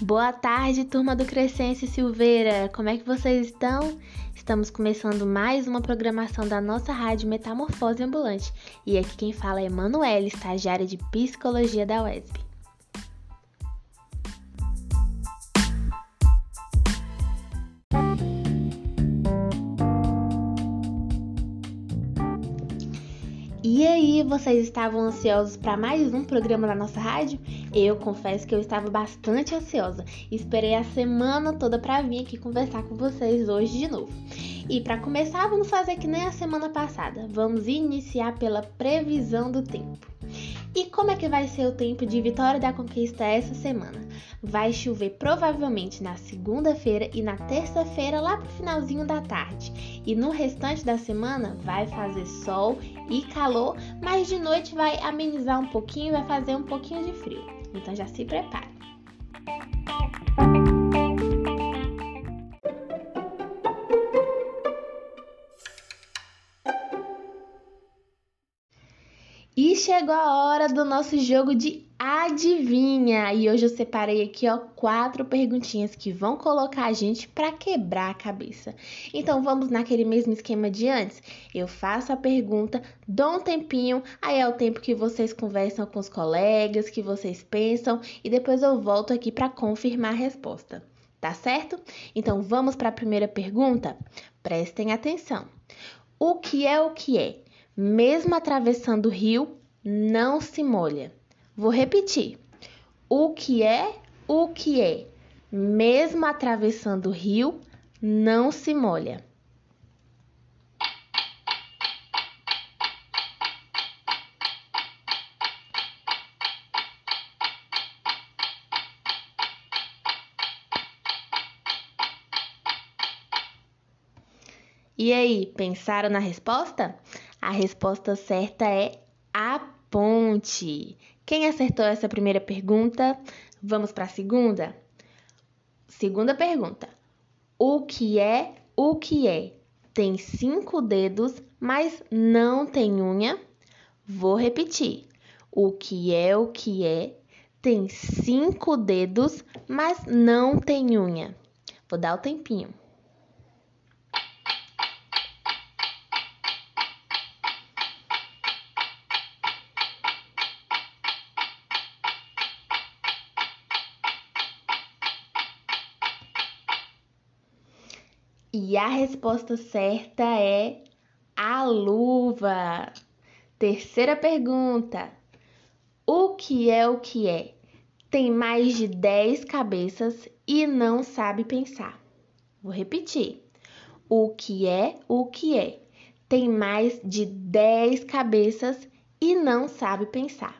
Boa tarde, turma do Crescense Silveira. Como é que vocês estão? Estamos começando mais uma programação da nossa rádio Metamorfose Ambulante. E aqui quem fala é Emanuele, estagiária de Psicologia da UESB. E aí, vocês estavam ansiosos para mais um programa da nossa rádio? Eu confesso que eu estava bastante ansiosa. Esperei a semana toda para vir aqui conversar com vocês hoje de novo. E para começar, vamos fazer que nem a semana passada. Vamos iniciar pela previsão do tempo. E como é que vai ser o tempo de Vitória da Conquista essa semana? Vai chover provavelmente na segunda-feira e na terça-feira, lá pro finalzinho da tarde. E no restante da semana vai fazer sol e calor, mas de noite vai amenizar um pouquinho vai fazer um pouquinho de frio. Então já se prepare. E chegou a hora do nosso jogo de adivinha. E hoje eu separei aqui, ó, quatro perguntinhas que vão colocar a gente para quebrar a cabeça. Então vamos naquele mesmo esquema de antes. Eu faço a pergunta, dou um tempinho, aí é o tempo que vocês conversam com os colegas, que vocês pensam e depois eu volto aqui para confirmar a resposta. Tá certo? Então vamos para a primeira pergunta? Prestem atenção. O que é o que é? Mesmo atravessando o rio, não se molha. Vou repetir. O que é o que é? Mesmo atravessando o rio, não se molha. E aí, pensaram na resposta? A resposta certa é a ponte. Quem acertou essa primeira pergunta? Vamos para a segunda? Segunda pergunta. O que é o que é? Tem cinco dedos, mas não tem unha? Vou repetir. O que é o que é? Tem cinco dedos, mas não tem unha. Vou dar o tempinho. A resposta certa é a luva. Terceira pergunta: O que é o que é? Tem mais de 10 cabeças e não sabe pensar. Vou repetir. O que é o que é? Tem mais de 10 cabeças e não sabe pensar.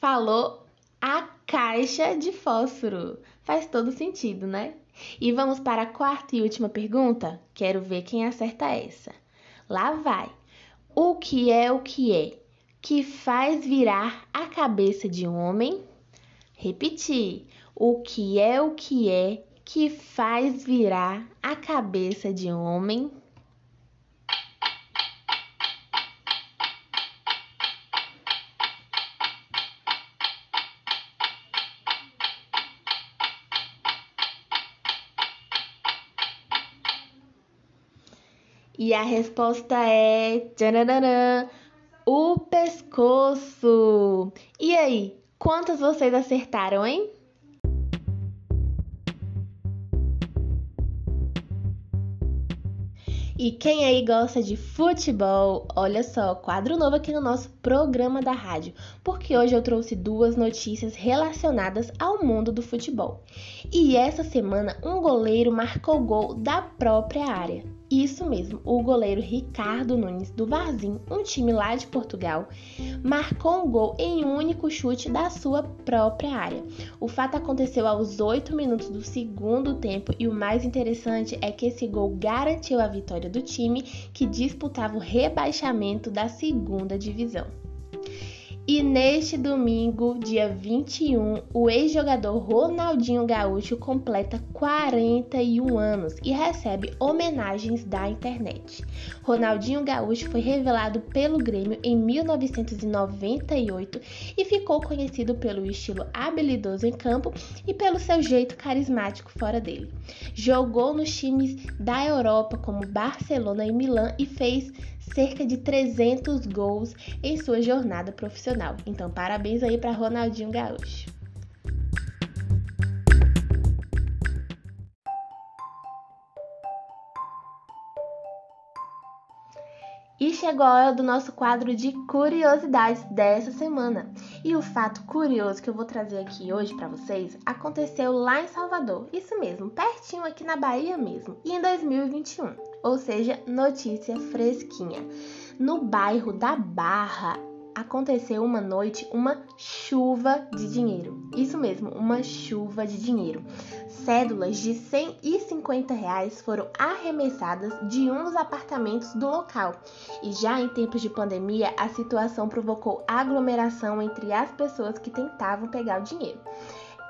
Falou a caixa de fósforo. Faz todo sentido, né? E vamos para a quarta e última pergunta? Quero ver quem acerta essa. Lá vai. O que é o que é que faz virar a cabeça de um homem? Repetir. O que é o que é que faz virar a cabeça de um homem? E a resposta é tchananã, o pescoço. E aí, quantos vocês acertaram, hein? E quem aí gosta de futebol, olha só, quadro novo aqui no nosso programa da rádio, porque hoje eu trouxe duas notícias relacionadas ao mundo do futebol. E essa semana um goleiro marcou gol da própria área. Isso mesmo, o goleiro Ricardo Nunes do Varzim, um time lá de Portugal, marcou um gol em um único chute da sua própria área. O fato aconteceu aos 8 minutos do segundo tempo e o mais interessante é que esse gol garantiu a vitória do time que disputava o rebaixamento da segunda divisão. E neste domingo, dia 21, o ex-jogador Ronaldinho Gaúcho completa 41 anos e recebe homenagens da internet. Ronaldinho Gaúcho foi revelado pelo Grêmio em 1998 e ficou conhecido pelo estilo habilidoso em campo e pelo seu jeito carismático fora dele. Jogou nos times da Europa como Barcelona e Milan e fez cerca de 300 gols em sua jornada profissional. Então, parabéns aí para Ronaldinho Gaúcho. E chegou a hora do nosso quadro de curiosidades dessa semana. E o fato curioso que eu vou trazer aqui hoje para vocês aconteceu lá em Salvador, isso mesmo, pertinho aqui na Bahia mesmo, e em 2021 ou seja, notícia fresquinha. No bairro da Barra aconteceu uma noite uma chuva de dinheiro. Isso mesmo, uma chuva de dinheiro. Cédulas de 150 reais foram arremessadas de um dos apartamentos do local. E já em tempos de pandemia, a situação provocou aglomeração entre as pessoas que tentavam pegar o dinheiro.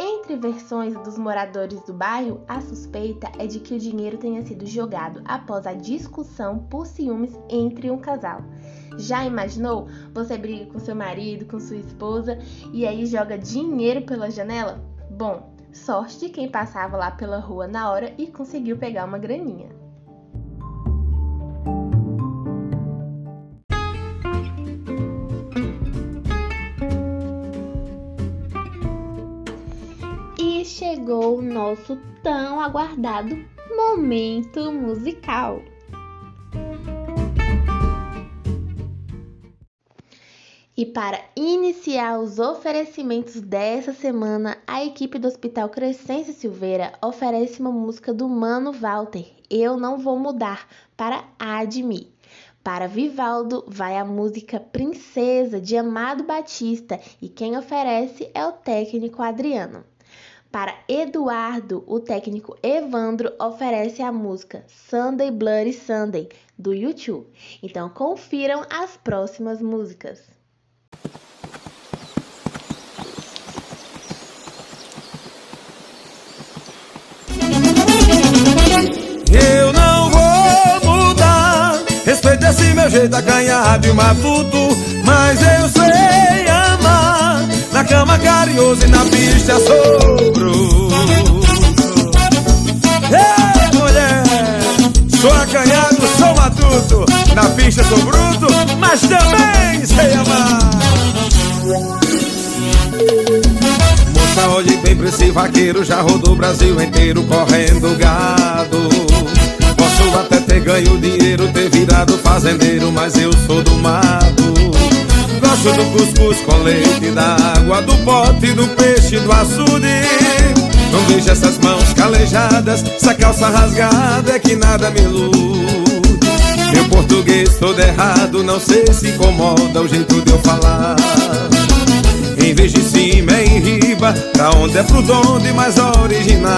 Entre versões dos moradores do bairro, a suspeita é de que o dinheiro tenha sido jogado após a discussão por ciúmes entre um casal. Já imaginou? Você briga com seu marido, com sua esposa e aí joga dinheiro pela janela? Bom, sorte de quem passava lá pela rua na hora e conseguiu pegar uma graninha. chegou o nosso tão aguardado momento musical. E para iniciar os oferecimentos dessa semana, a equipe do Hospital Crescência Silveira oferece uma música do Mano Walter, Eu Não Vou Mudar, para Admi. Para Vivaldo vai a música Princesa de Amado Batista e quem oferece é o técnico Adriano. Para Eduardo, o técnico Evandro oferece a música Sunday Bloody Sunday do YouTube. Então confiram as próximas músicas. Eu não vou mudar, respeito esse meu jeito acanhado e matuto, mas eu sei amar. Na cama carinhoso e na pista sou bruto Ei, mulher, sou acanhado, sou matuto. Na pista sou bruto, mas também sei amar Moça, olhe bem pra esse vaqueiro Já rodou o Brasil inteiro correndo gado. Posso até ter ganho dinheiro, ter virado fazendeiro Mas eu sou do mato. Gosto do cuscuz com leite, da água, do pote, do peixe, do açude. Não vejo essas mãos calejadas, essa calça rasgada é que nada me ilude. Meu português todo errado, não sei se incomoda o jeito de eu falar Em vez de cima é em riba, pra onde é pro donde mais original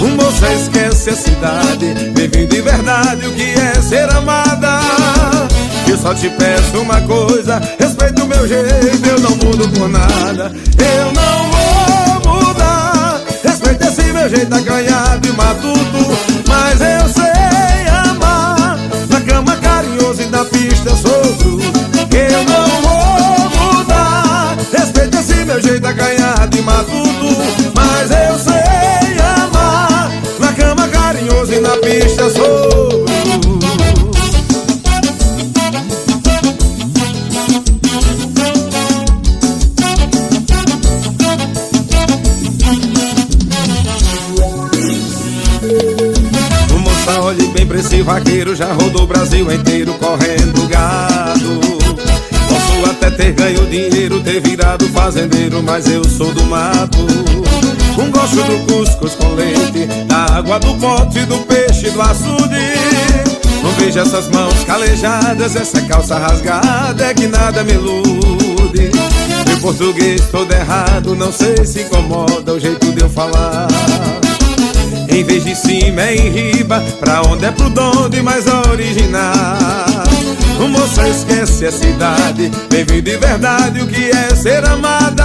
O moça esquece a cidade, vive de verdade o que é ser amada. Eu só te peço uma coisa Respeita o meu jeito, eu não mudo por nada. Eu não vou mudar Respeita esse meu jeito acanhado e matuto Mas eu sei amar. Na cama carinhoso e na pista sou bruto Eu não vou Respeita esse meu jeito acanhado e matuto. Mas eu sei amar. Na cama carinhoso e na pista sou. Bruto esse vaqueiro já rodou o Brasil inteiro correndo gado até ter ganho dinheiro, ter virado fazendeiro Mas eu sou do mato. Um gosto do cuscuz com leite Da água do pote, do peixe, do açude. Não vejo essas mãos calejadas Essa calça rasgada é que nada me ilude. Meu português todo errado Não sei se incomoda o jeito de eu falar. Em vez de cima é em riba Pra onde é pro donde mais original moça esquece a cidade Vem de verdade o que é ser amada.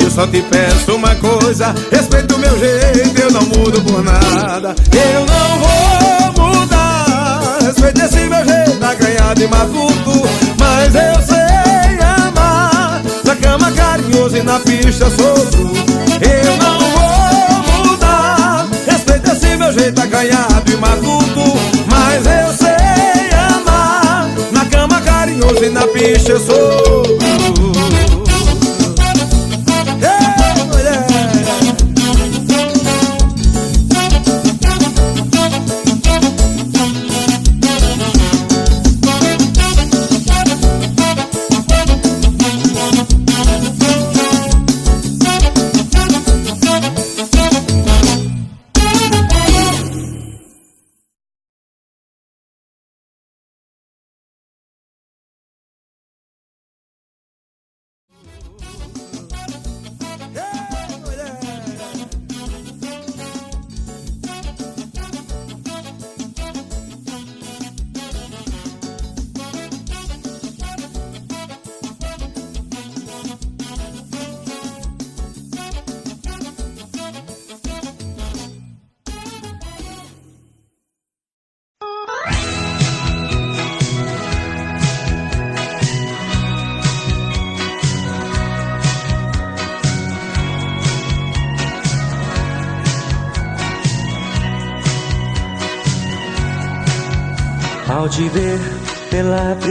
Eu só te peço uma coisa Respeita o meu jeito, eu não mudo por nada. Eu não vou mudar Respeita esse meu jeito acanhado e matuto Mas eu sei amar. Na cama carinhoso e na pista solto Eu não vou mudar. Respeita esse meu jeito acanhado e matuto Mas eu sei carinhoso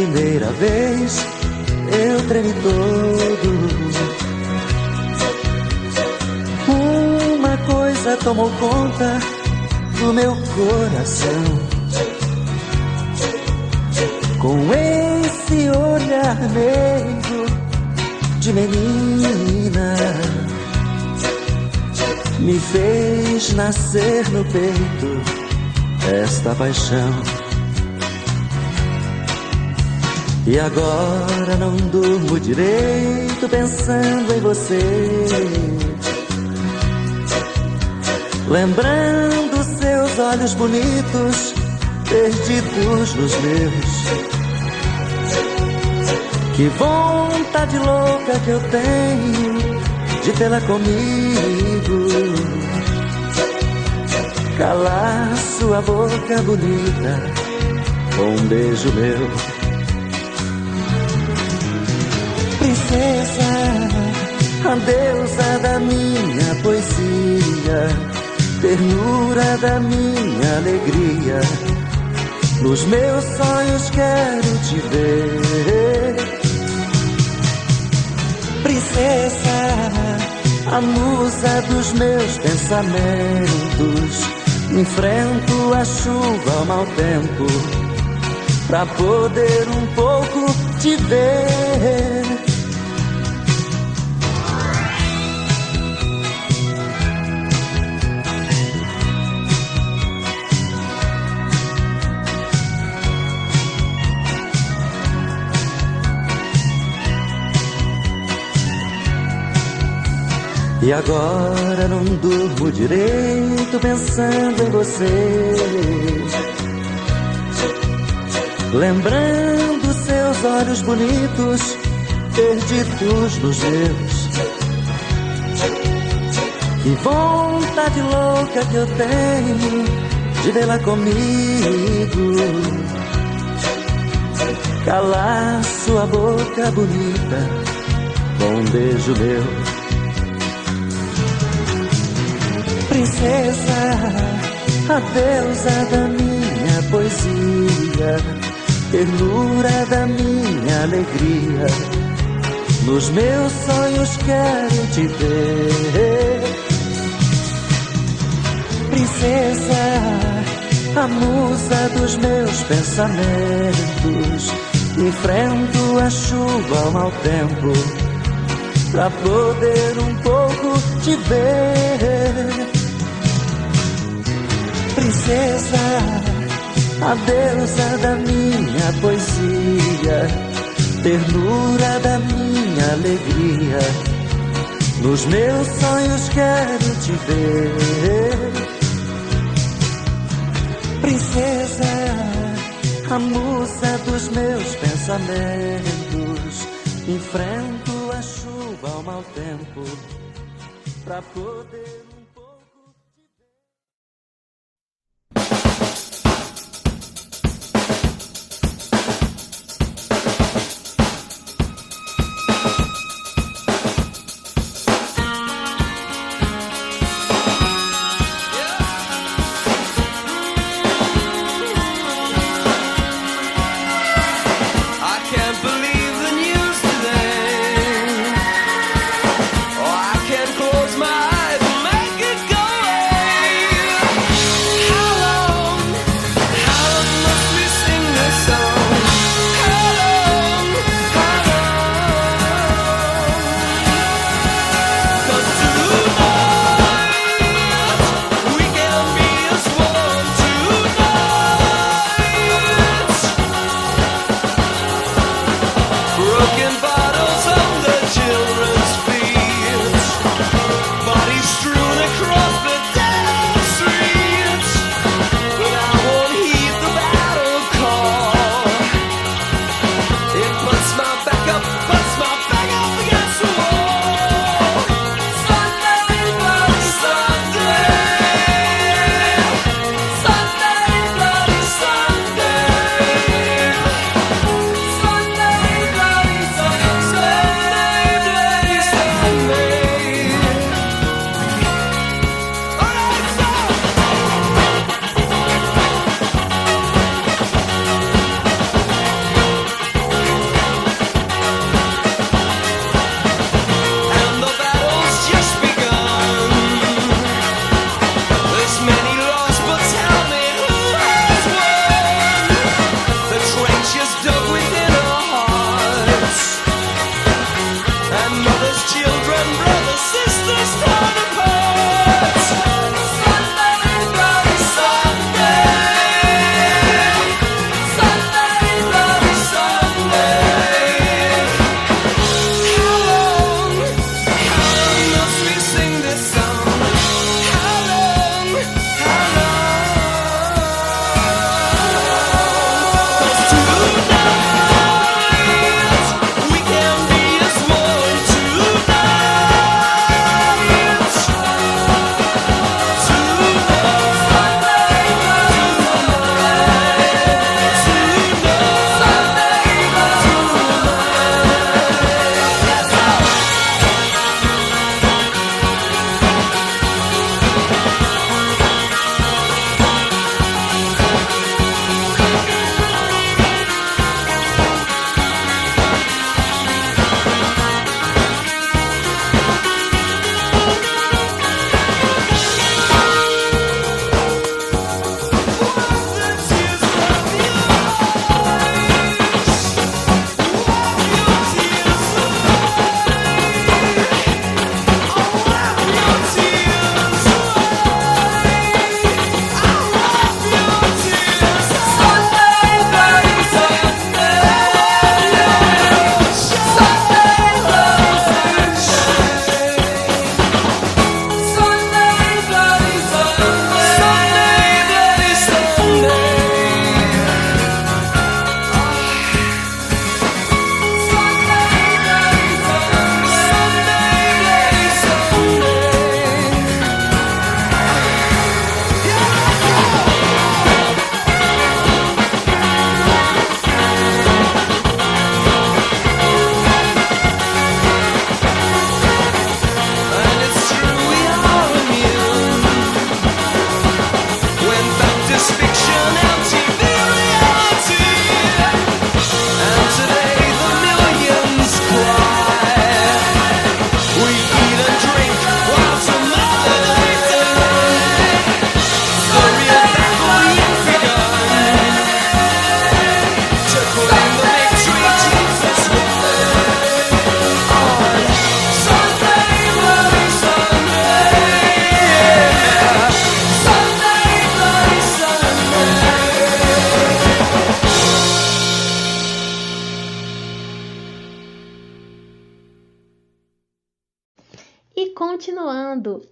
primeira vez, eu tremi todo. Uma coisa tomou conta do meu coração. Com esse olhar meio de menina, me fez nascer no peito esta paixão. E agora não durmo direito pensando em você. Lembrando seus olhos bonitos, perdidos nos meus. Que vontade louca que eu tenho de tê-la comigo. Calar sua boca bonita com um beijo meu. Princesa, a deusa da minha poesia, ternura da minha alegria. Nos meus sonhos quero te ver, princesa, a musa dos meus pensamentos. Enfrento a chuva ao mau tempo, pra poder um pouco te ver. E agora não durmo direito pensando em você. Lembrando seus olhos bonitos, perdidos nos meus. Que vontade louca que eu tenho de vê-la comigo. Calar sua boca bonita com um beijo meu. Princesa, a deusa da minha poesia, ternura da minha alegria. Nos meus sonhos quero te ver, princesa, a musa dos meus pensamentos. Enfrento a chuva ao mau tempo, pra poder um pouco te ver princesa, a deusa da minha poesia, ternura da minha alegria. Nos meus sonhos quero te ver, princesa, a musa dos meus pensamentos. Enfrento a chuva ao mau tempo pra poder.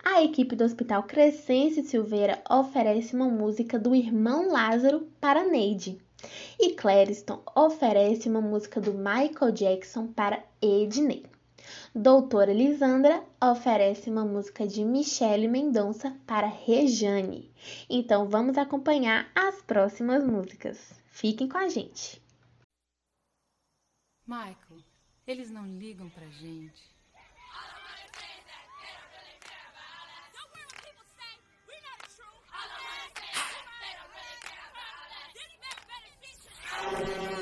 A equipe do Hospital Crescense Silveira oferece uma música do irmão Lázaro para Neide. E Clareston oferece uma música do Michael Jackson para Ednei. Doutora Lisandra oferece uma música de Michele Mendonça para Rejane. Então vamos acompanhar as próximas músicas. Fiquem com a gente. Michael, eles não ligam pra gente. Thank you.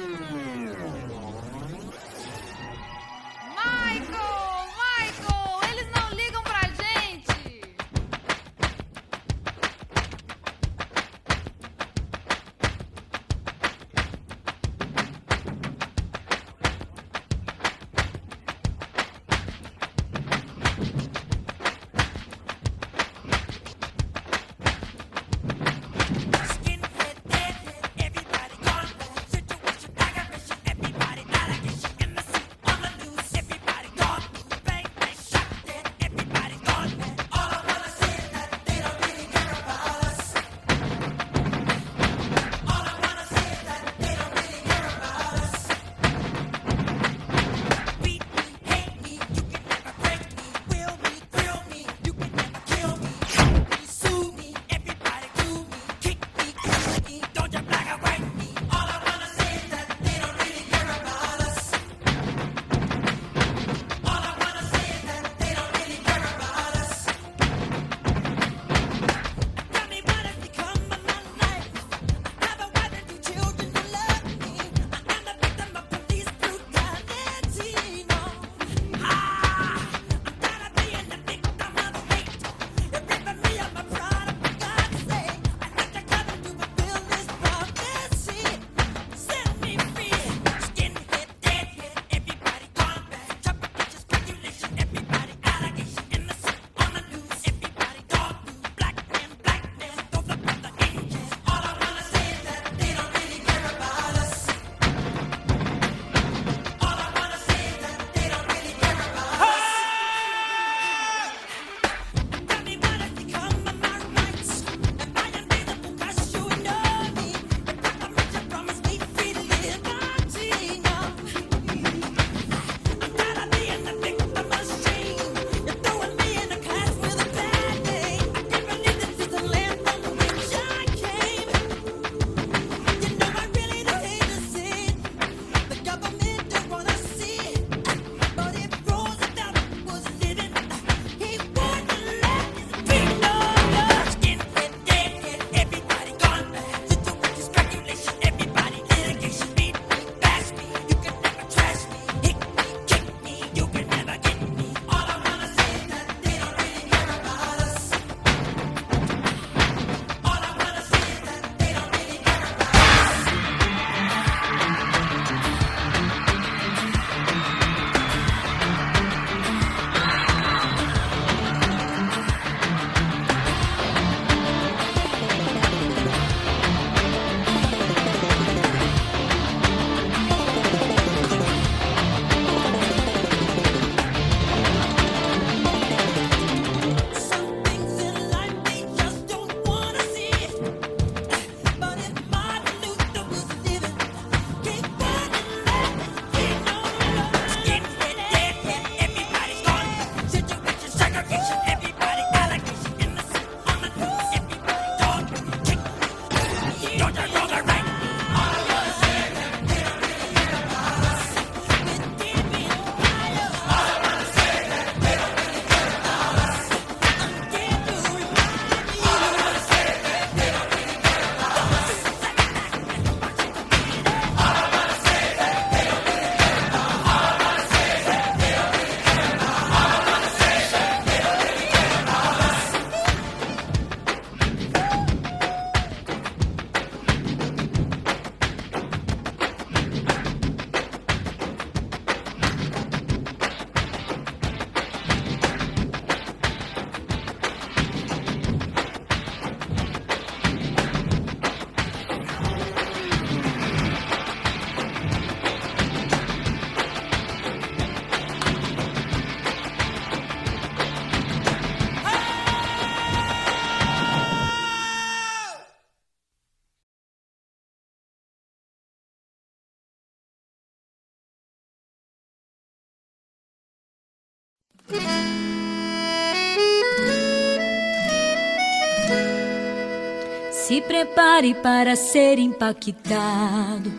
Se prepare para ser impactado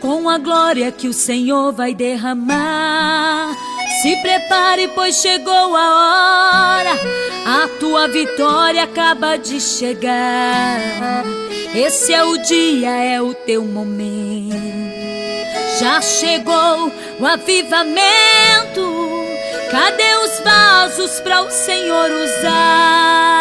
com a glória que o Senhor vai derramar. Se prepare, pois chegou a hora, a tua vitória acaba de chegar. Esse é o dia, é o teu momento. Já chegou o avivamento. Cadê os vasos para o Senhor usar?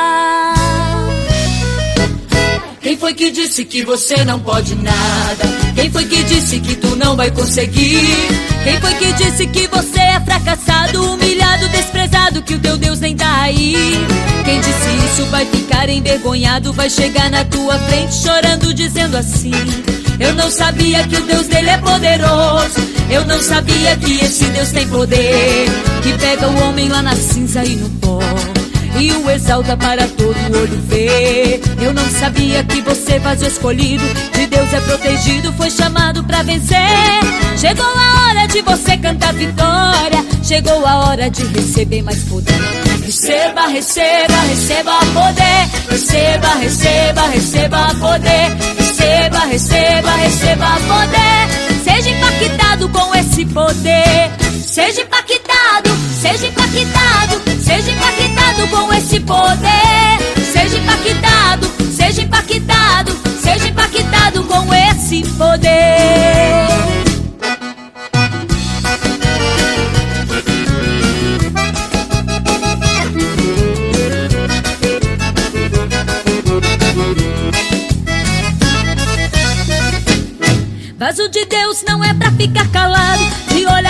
Quem foi que disse que você não pode nada? Quem foi que disse que tu não vai conseguir? Quem foi que disse que você é fracassado, humilhado, desprezado, que o teu Deus nem tá aí? Quem disse isso vai ficar envergonhado, vai chegar na tua frente chorando, dizendo assim: Eu não sabia que o Deus dele é poderoso. Eu não sabia que esse Deus tem poder, que pega o homem lá na cinza e no pó e o exalta para todo olho ver. Eu não sabia que você faz o escolhido, de Deus é protegido, foi chamado para vencer. Chegou a hora de você cantar vitória, chegou a hora de receber mais poder. Receba, receba, receba poder. Receba, receba, receba poder. Receba, receba, receba poder. Seja impactado com esse poder. Seja impactado, seja impactado, seja impactado com esse poder. Seja impactado, seja impactado, seja impactado com esse poder. Vaso de Deus não é pra ficar calado, de olho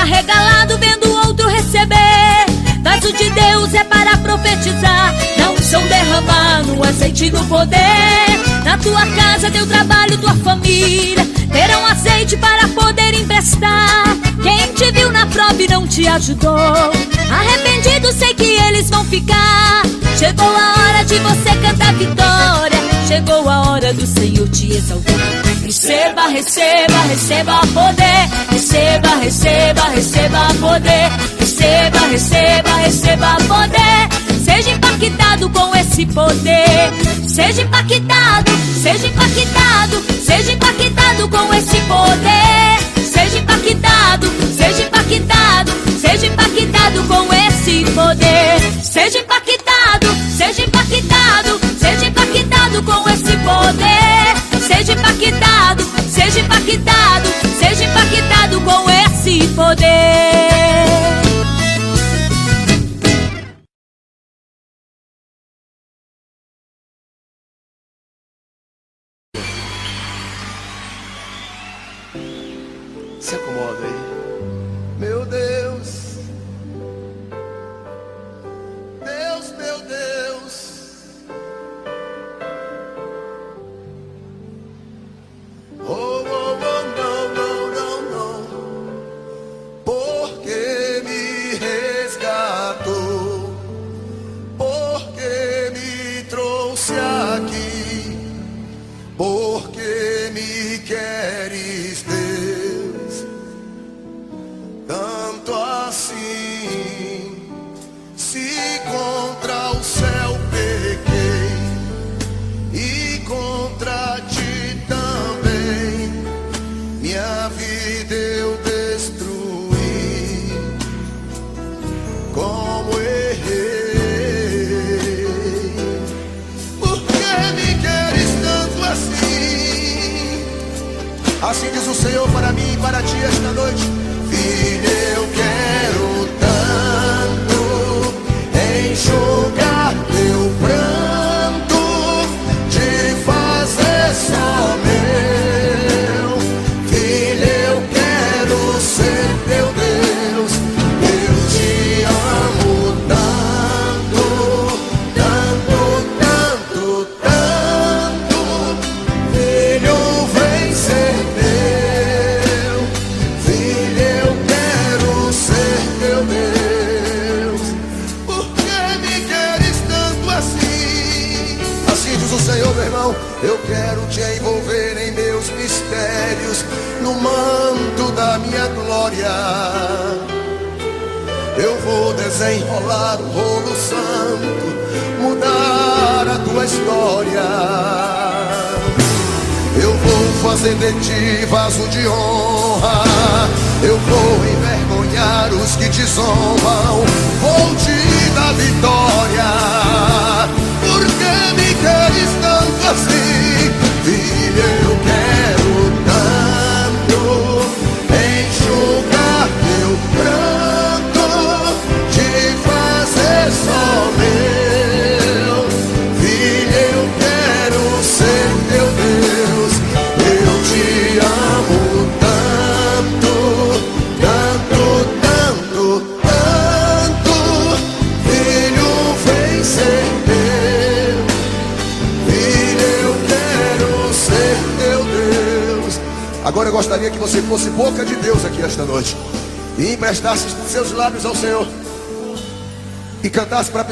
arregalado, vendo o outro receber. Vaso de Deus é para profetizar, na unção derramar no azeite do poder. Na tua casa, teu trabalho, tua família, terão azeite para poder emprestar. Quem te viu na prova e não te ajudou, arrependido sei que eles vão ficar. Chegou a hora de você cantar vitória, chegou a hora do Senhor te exaltar. Receba, receba, receba poder. Receba, receba, receba poder. Receba, receba, receba poder. Seja impactado com esse poder. Seja impactado, seja impactado, seja impactado com esse poder. Seja impactado, seja impactado, seja impactado com esse poder. Seja impactado, impactado com esse poder. Seja impactado, seja impactado, seja impactado com esse poder.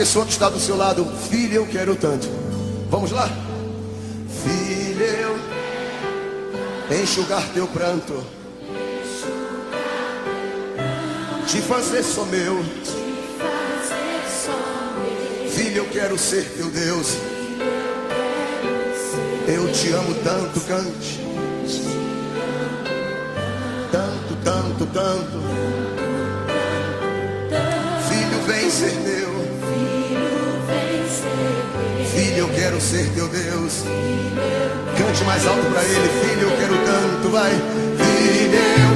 Pessoa que está do seu lado: Filho, eu quero tanto. Vamos lá? Filho, eu enxugar teu pranto, te fazer só meu. Filho, eu quero ser teu Deus. Eu te amo tanto, cante. Tanto, tanto, tanto. Filho, vem ser meu. Eu quero ser teu Deus. Cante mais alto para ele. Filho, eu quero tanto, vai. Filho,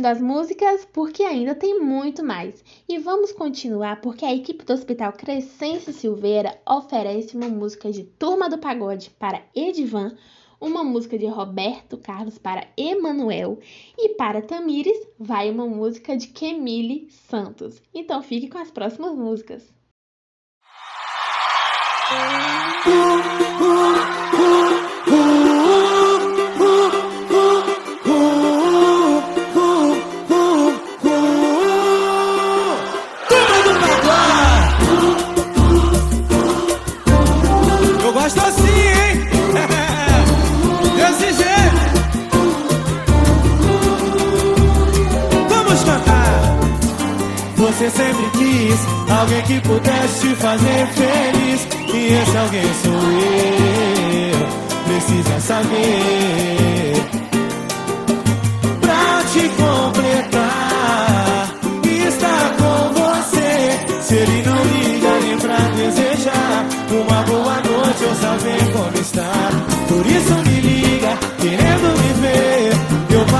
curtindo as músicas? Porque ainda tem muito mais. E vamos continuar porque a equipe do Hospital Crescense Silveira oferece uma música de Turma do Pagode para Edivan, uma música de Roberto Carlos para Emanuel e para Tamires vai uma música de Kemile Santos. Então fique com as próximas músicas. Eu você sempre quis Alguém que pudesse te fazer feliz. E esse alguém sou eu Precisa saber. Pra te completar Está com você. Se ele não liga nem pra desejar Uma boa noite ou saber como está. Por isso me liga Querendo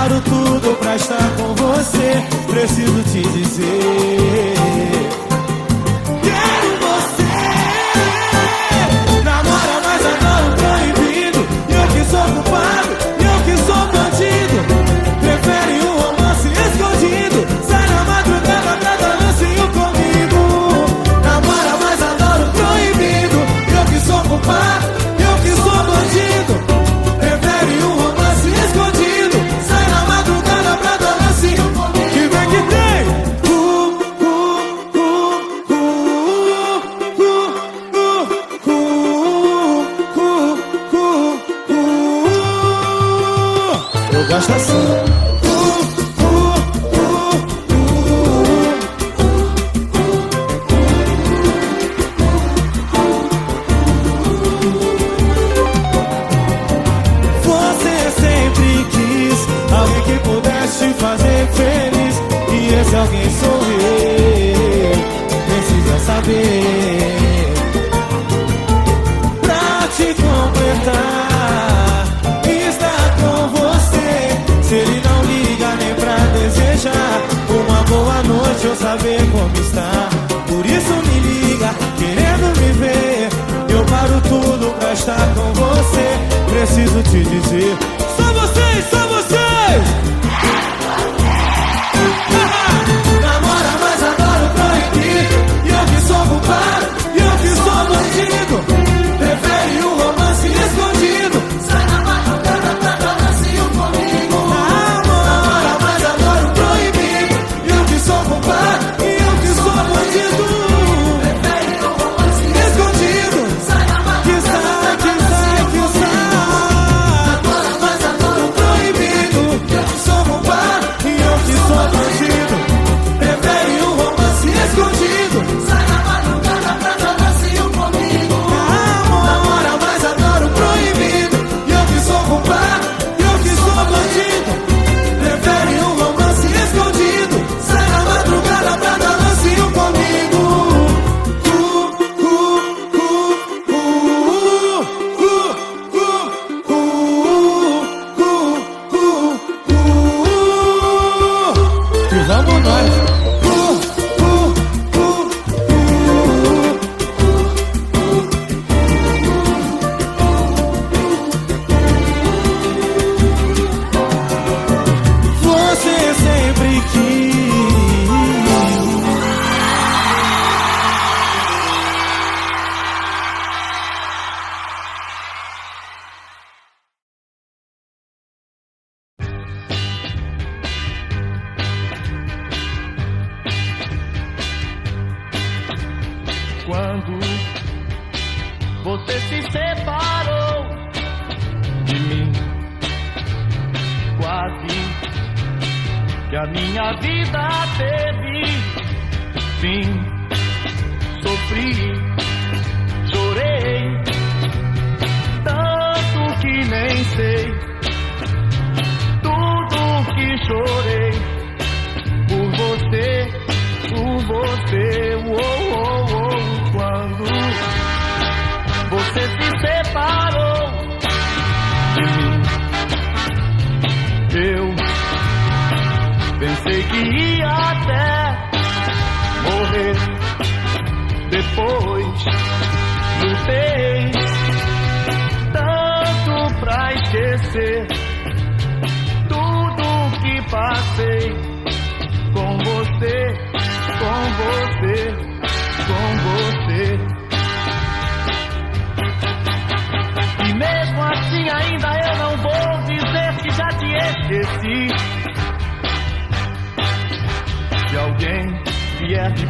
paro tudo pra estar com você. Preciso te dizer.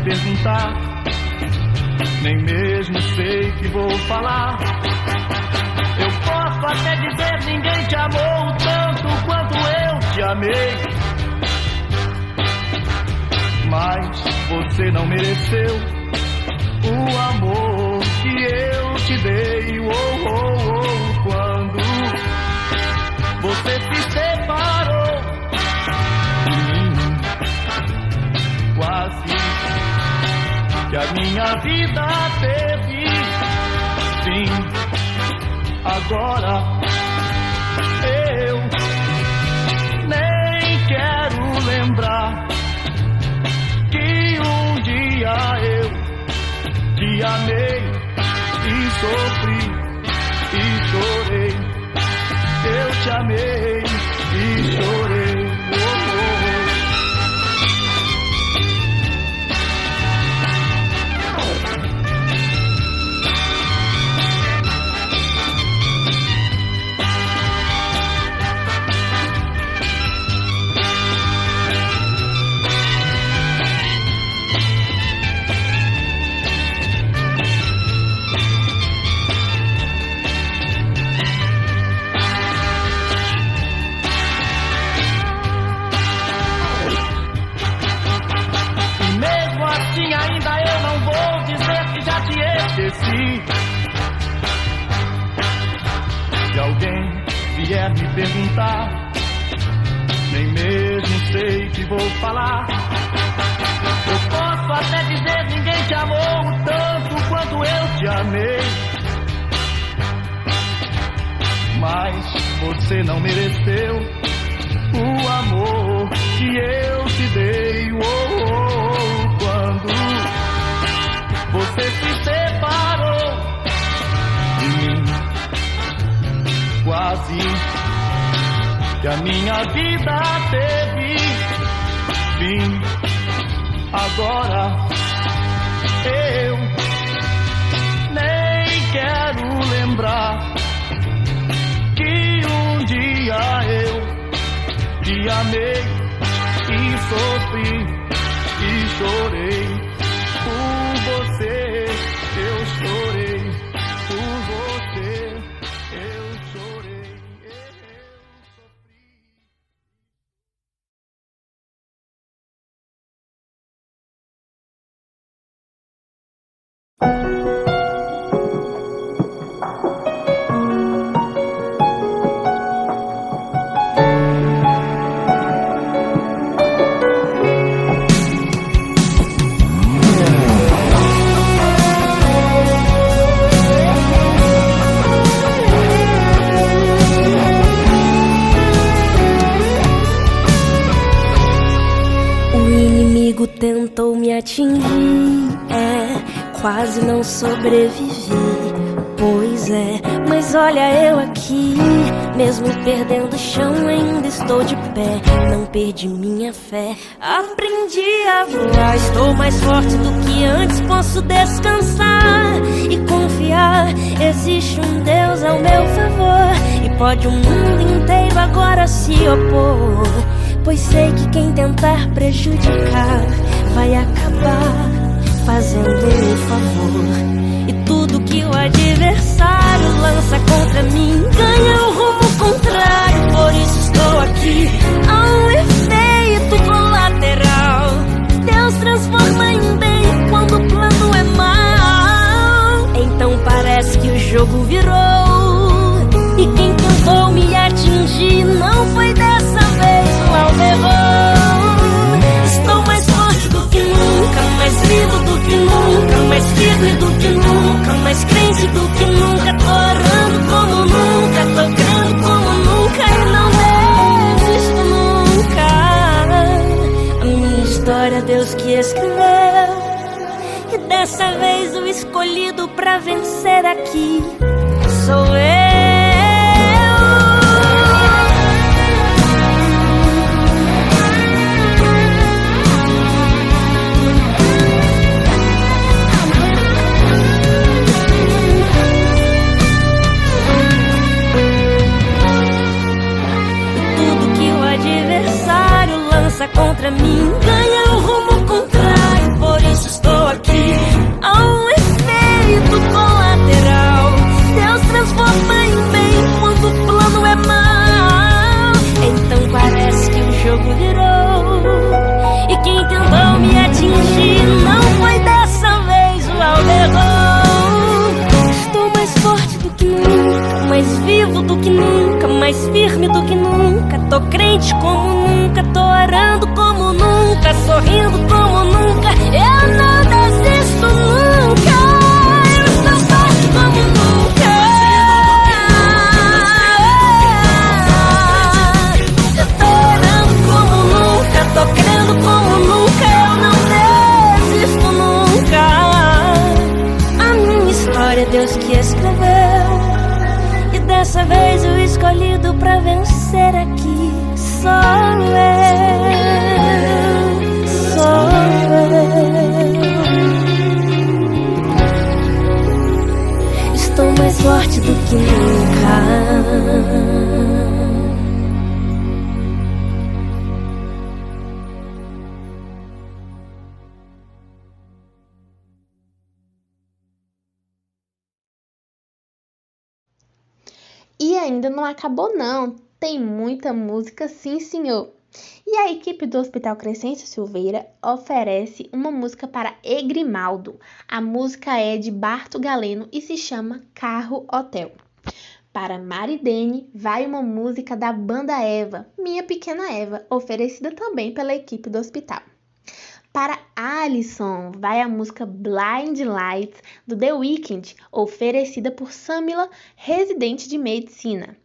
perguntar. Nem mesmo sei que vou falar. Eu posso até dizer: ninguém te amou tanto quanto eu te amei. Mas você não mereceu o amor que eu te dei. Oh, oh, oh, quando você se esteve que a minha vida teve fim. Agora eu nem quero lembrar que um dia eu te amei e sofri e chorei. Eu te amei e chorei. Perguntar, nem mesmo sei que vou falar. Eu posso até dizer ninguém te amou tanto quanto eu te amei. Mas você não mereceu o amor que eu te dei. Oh, oh, oh, quando você se separou de mim, quase que a minha vida teve fim. Agora eu nem quero lembrar que um dia eu te amei e sofri e chorei por você. Perdendo o chão, ainda estou de pé. Não perdi minha fé, aprendi a voar. Estou mais forte do que antes, posso descansar e confiar. Existe um Deus ao meu favor e pode o mundo inteiro agora se opor. Pois sei que quem tentar prejudicar mais firme do que nunca, mais crente do que nunca. Tô orando como nunca, tô crendo como nunca e não desisto nunca. A minha história Deus que escreveu. E dessa vez o escolhido pra vencer aqui sou eu. contra mim ganha o rumo contrário. Por isso estou aqui. Há um efeito colateral. Deus transforma em bem quando o plano é mau. Então parece que o jogo virou. E quem tentou me atingir não foi dessa vez o Alderão. Estou mais forte do que nunca, mais vivo do que nunca, mais firme do que nunca. Tô crente como nunca, tô Chorando como nunca, sorrindo como nunca. Eu não desisto nunca. Eu estou forte como nunca. Eu tô orando como nunca, tô crendo como nunca. Eu não desisto nunca. A minha história, Deus que escreveu. E dessa vez o escolhido pra vencer aqui sou eu. E ainda não acabou não, tem muita música sim, senhor. E a equipe do Hospital Crescêncio Silveira oferece uma música para Egrimaldo. A música é de Barto Galeno e se chama Carro Hotel. Para Maridene vai uma música da banda Eva, Minha Pequena Eva, oferecida também pela equipe do hospital. Para Alison vai a música Blind Lights do The Weeknd, oferecida por Samila, residente de medicina.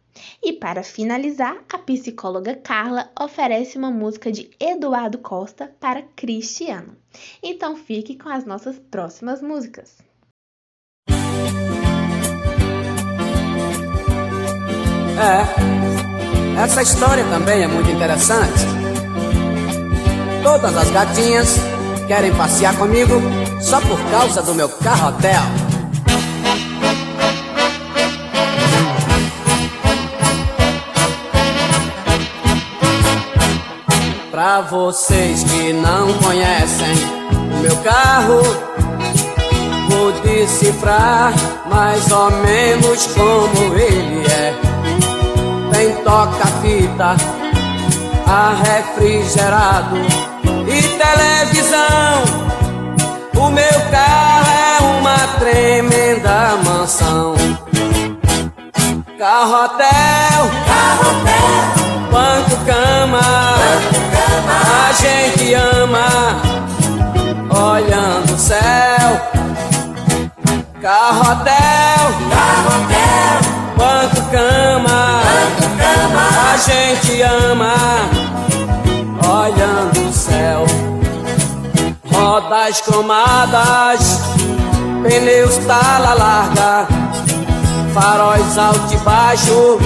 E para finalizar, a psicóloga Carla oferece uma música de Eduardo Costa para Cristiano. Então fique com as nossas próximas músicas. É, essa história também é muito interessante. Todas as gatinhas querem passear comigo só por causa do meu carro hotel. Pra vocês que não conhecem o meu carro, vou decifrar mais ou menos como ele é. Tem toca-fita, a refrigerado e televisão. O meu carro é uma tremenda mansão. Carro hotel, carro hotel, banco cama, banco cama. a gente ama, olhando o céu. Carro hotel, carro hotel, banco cama, banco cama. a gente ama olhando o céu. Rodas cromadas, pneus tala larga, faróis alto e baixo,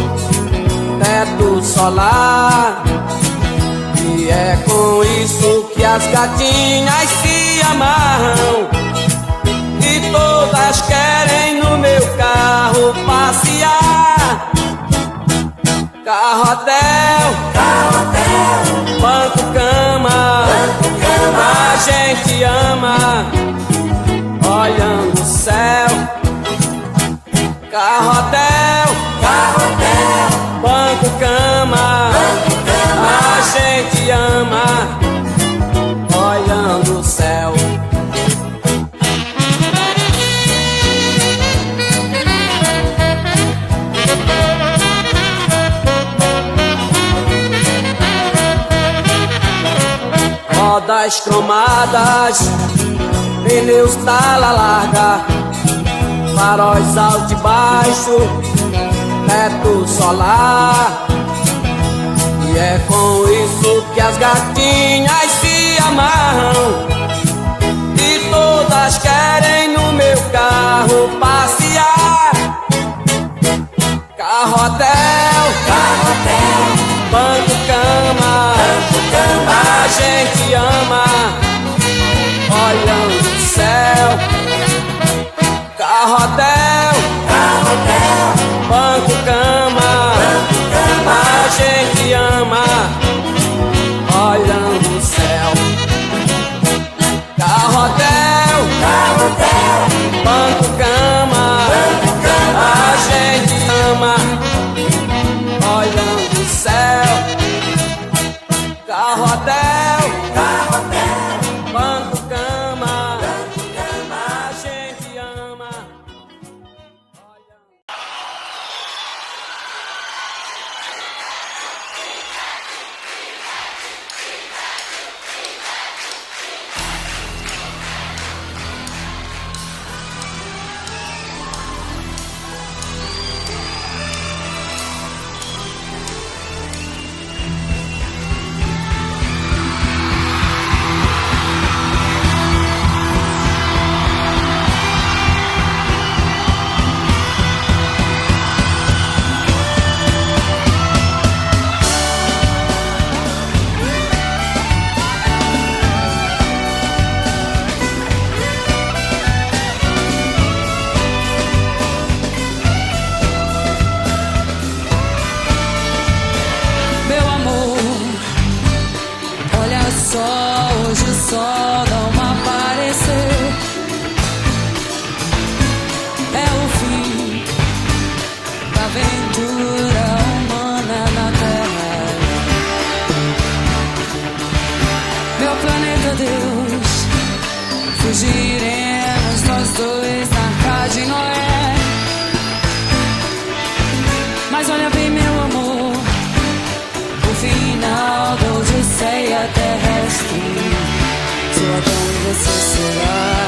teto solar. E é com isso que as gatinhas se amarram. E todas querem no meu carro passear. Carro hotel, carro hotel, banco cama, banco cama, a gente ama, olhando o céu. Carro hotel, carro hotel, banco cama, banco cama, a gente ama, olhando o céu. rodas cromadas, pneus tala larga, faróis alto e baixo, teto solar. E é com isso que as gatinhas se amarram. E todas querem no meu carro passear. Carro hotel, carro hotel, banco cama, banco cama. A gente ama, olhando o céu. Carro hotel, Mas olha bem, meu amor, o final da odisseia terrestre. Só então é você será.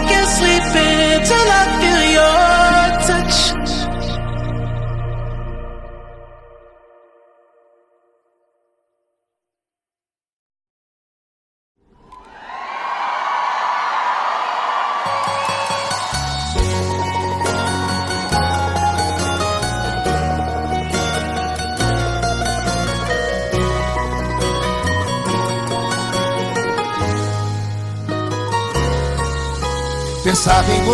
can't sleep in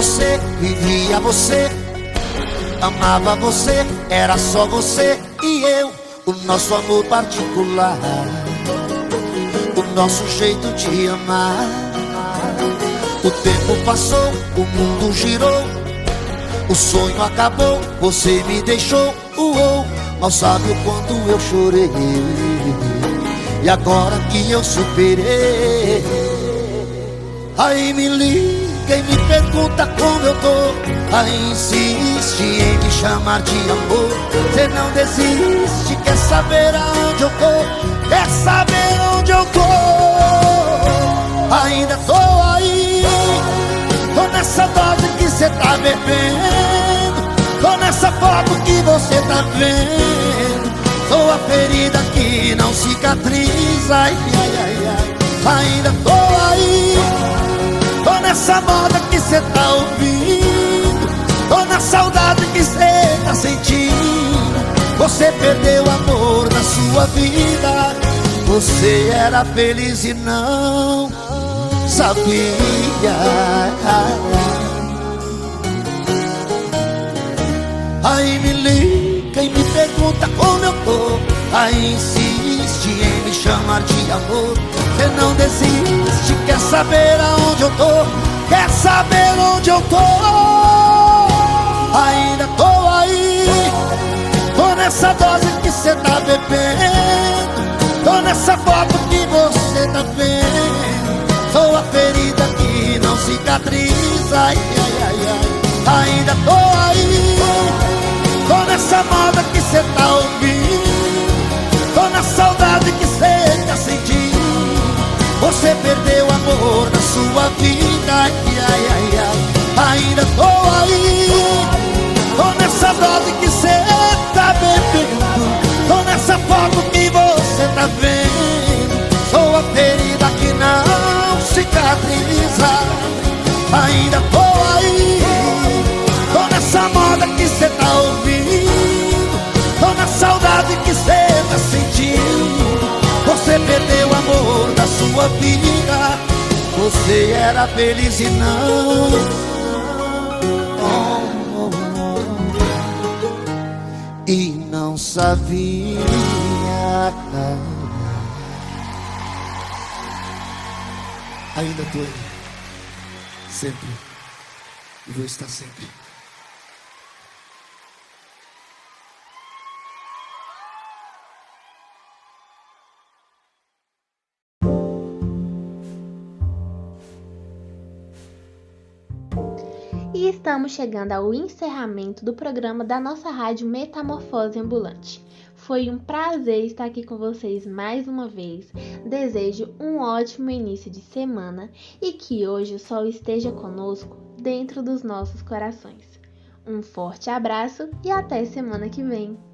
você, vivia você, amava você, era só você e eu, o nosso amor particular, o nosso jeito de amar. O tempo passou, o mundo girou, o sonho acabou, você me deixou, uou, mal sabe o quanto eu chorei. E agora que eu superei, aí me liga e me pergunta como eu tô. Aí insiste em me chamar de amor. Você não desiste, quer saber aonde eu tô? Quer saber onde eu tô? Ainda tô aí, tô nessa dose que cê tá bebendo. Tô nessa foto que você tá vendo. Sou a ferida que não cicatriza. Ai, ai, ai, ai. Ainda tô aí. Nessa moda que cê tá ouvindo. Tô na saudade que cê tá sentindo. Você perdeu amor na sua vida. Você era feliz e não sabia. Aí me liga e me pergunta como eu tô. Aí insiste em me chamar de amor. Você não desiste, quer saber tô Quer saber onde eu tô? Ainda tô aí. Tô nessa dose que cê tá bebendo. Tô nessa foto que você tá vendo. Sou a ferida que não cicatriza. Ai, ai, ai, ai. Ainda tô aí. Tô nessa moda que cê tá ouvindo. Tô na saudade que cê tá sentindo. Você perdeu amor na sua vida ai, ai, ai, ai. Ainda tô aí Tô nessa dose que cê tá bebendo. Tô nessa foto que você tá vendo. Sou a ferida que não cicatriza. Ainda tô aí Tô nessa moda que cê tá ouvindo. Tô na saudade que cê tá sentindo. Você perdeu o amor da sua vida Você era feliz e não. E não sabia Ainda tô aí, sempre, e vou estar sempre. Estamos chegando ao encerramento do programa da nossa rádio Metamorfose Ambulante. Foi um prazer estar aqui com vocês mais uma vez. Desejo um ótimo início de semana e que hoje o sol esteja conosco dentro dos nossos corações. Um forte abraço e até semana que vem!